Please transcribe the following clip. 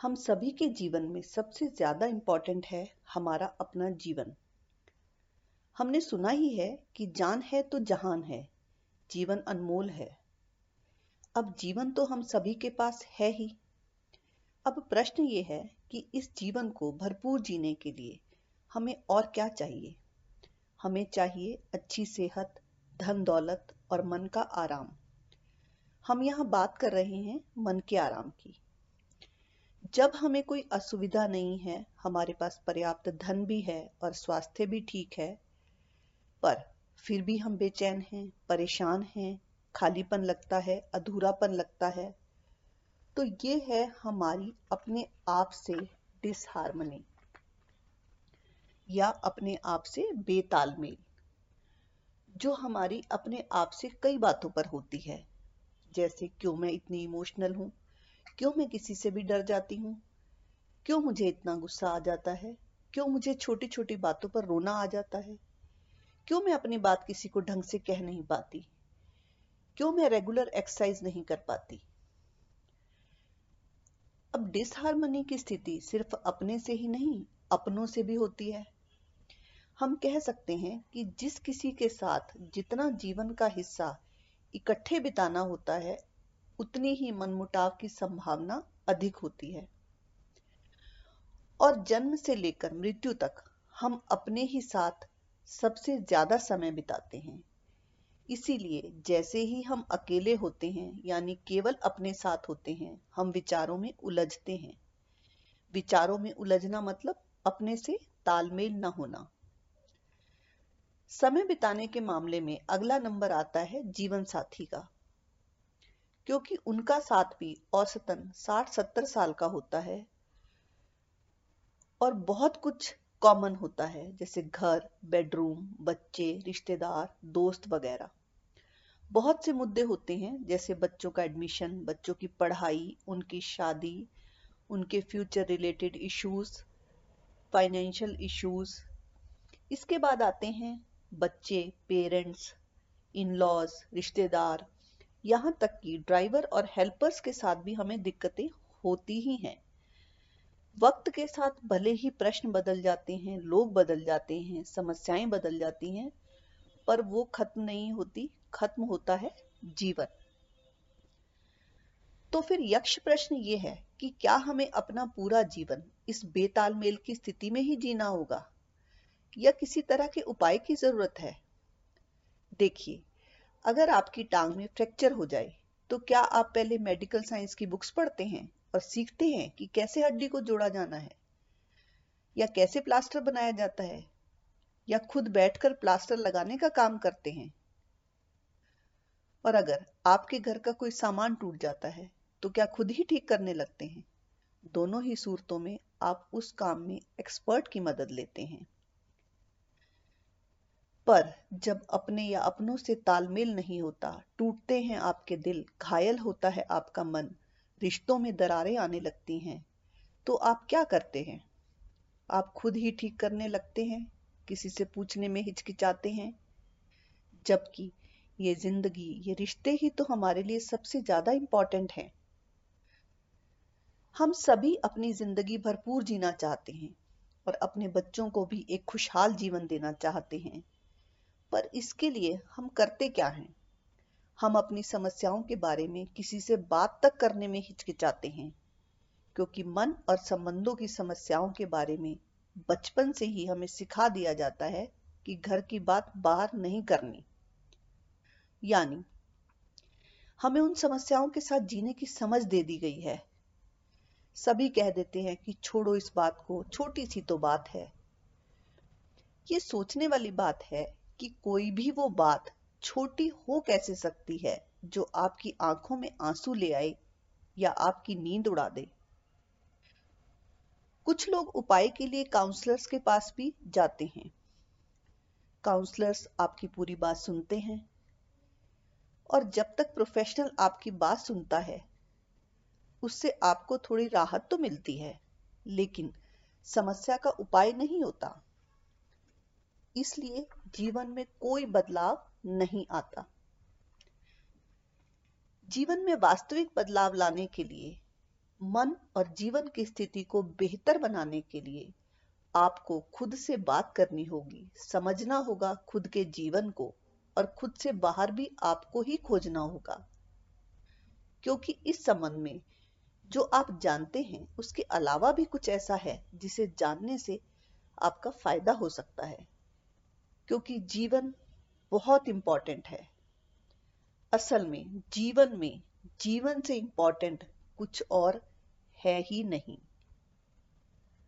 हम सभी के जीवन में सबसे ज़्यादा इंपॉर्टेंट है हमारा अपना जीवन। हमने सुना ही है कि जान है तो जहान है, जीवन अनमोल है। अब जीवन तो हम सभी के पास है ही। अब प्रश्न ये है कि इस जीवन को भरपूर जीने के लिए हमें और क्या चाहिए? हमें चाहिए अच्छी सेहत, धन दौलत और मन का आराम। हम यहाँ बात कर रहे हैं मन के आराम की। जब हमें कोई असुविधा नहीं है, हमारे पास पर्याप्त धन भी है और स्वास्थ्य भी ठीक है, पर फिर भी हम बेचैन हैं, परेशान हैं, खालीपन लगता है, अधूरापन लगता है तो ये है हमारी अपने आप से डिसहारमनी या अपने आप से बेतालमेल, जो हमारी अपने आप से कई बातों पर होती है। जैसे, क्यों मैं इतनी इमोशनल हूँ? क्यों मैं किसी से भी डर जाती हूँ? क्यों मुझे इतना गुस्सा आ जाता है? क्यों मुझे छोटी छोटी बातों पर रोना आ जाता है? क्यों मैं अपनी बात किसी को ढंग से कह नहीं पाती? क्यों मैं रेगुलर एक्सरसाइज नहीं कर पाती? अब डिसहारमोनी की स्थिति सिर्फ़ अपने से ही नहीं, अपनों से भी होती है। हम कह सकते हैं कि जिस किसी के साथ जितना जीवन का हिस्सा इकट्ठे बिताना होता है उतनी ही मनमुटाव की संभावना अधिक होती है। और जन्म से लेकर मृत्यु तक हम अपने ही साथ सबसे ज़्यादा समय बिताते हैं। इसीलिए जैसे ही हम अकेले होते हैं, यानी केवल अपने साथ होते हैं, हम विचारों में उलझते हैं। विचारों में उलझना मतलब अपने से तालमेल न होना। समय बिताने के मामले में अगला नंबर आता है जीवन साथी का। क्योंकि उनका साथ भी औसतन 60-70 साल का होता है और बहुत कुछ कॉमन होता है, जैसे घर बेडरूम बच्चे, रिश्तेदार, दोस्त वगैरह। बहुत से मुद्दे होते हैं, जैसे बच्चों का एडमिशन बच्चों की पढ़ाई, उनकी शादी, उनके future related issues financial issues इसके बाद आते हैं बच्चे पेरेंट्स इन लॉज रिश्तेदार यहाँ तक कि ड्राइवर और हेल्पर्स के साथ भी हमें दिक्कतें होती ही हैं। वक्त के साथ भले ही प्रश्न बदल जाते हैं, लोग बदल जाते हैं, समस्याएँ बदल जाती हैं, पर वो खत्म नहीं होती, खत्म होता है जीवन। तो फिर यक्ष प्रश्न ये है कि क्या हमें अपना पूरा जीवन इस बेतालमेल की स्थिति में ही जीना होगा? या किसी तरह के उपाय की ज़रूरत है? देखिए अगर आपकी टांग में फ्रैक्चर हो जाए तो क्या आप पहले मेडिकल साइंस की बुक्स पढ़ते हैं और सीखते हैं कि कैसे हड्डी को जोड़ा जाना है? या कैसे प्लास्टर बनाया जाता है? या खुद बैठकर प्लास्टर लगाने का काम करते हैं? और अगर आपके घर का कोई सामान टूट जाता है तो क्या खुद ही ठीक करने लगते हैं? दोनों ही सूरतों में आप उस काम में एक्सपर्ट की मदद लेते हैं। पर जब अपने या अपनों से तालमेल नहीं होता, टूटते हैं आपके दिल, घायल होता है आपका मन, रिश्तों में दरारें आने लगती हैं। तो आप क्या करते हैं? आप खुद ही ठीक करने लगते हैं? किसी से पूछने में हिचकिचाते हैं? जबकि ये ज़िंदगी, ये रिश्ते ही तो हमारे लिए सबसे ज़्यादा इंपॉर्टेंट हैं। हम सभी अपनी ज़िंदगी भरपूर जीना चाहते हैं और अपने बच्चों को भी एक खुशहाल जीवन देना चाहते हैं। पर इसके लिए हम करते क्या हैं? हम अपनी समस्याओं के बारे में किसी से बात तक करने में हिचकिचाते हैं, क्योंकि मन और संबंधों की समस्याओं के बारे में बचपन से ही हमें सिखा दिया जाता है कि घर की बात बाहर नहीं करनी। यानी, हमें उन समस्याओं के साथ जीने की समझ दे दी गई है। सभी कह देते हैं कि छोड़ो इस बात को, छोटी सी तो बात है। ये सोचने वाली बात है कि कोई भी वो बात छोटी हो कैसे सकती है जो आपकी आँखों में आँसू ले आए या आपकी नींद उड़ा दे। कुछ लोग उपाय के लिए काउंसलर्स के पास भी जाते हैं। काउंसलर्स आपकी पूरी बात सुनते हैं और जब तक प्रोफेशनल आपकी बात सुनता है, उससे आपको थोड़ी राहत तो मिलती है, लेकिन समस्या का उपाय नहीं होता। इसलिए जीवन में कोई बदलाव नहीं आता। जीवन में वास्तविक बदलाव लाने के लिए, मन और जीवन की स्थिति को बेहतर बनाने के लिए आपको खुद से बात करनी होगी, समझना होगा खुद के जीवन को और खुद से बाहर भी आपको ही खोजना होगा। क्योंकि इस संबंध में जो आप जानते हैं, उसके अलावा भी कुछ ऐसा है जिसे जानने से आपका फ़ायदा हो सकता है। क्योंकि जीवन बहुत इंपॉर्टेंट है। असल में, जीवन में, जीवन से इंपॉर्टेंट कुछ और है ही नहीं।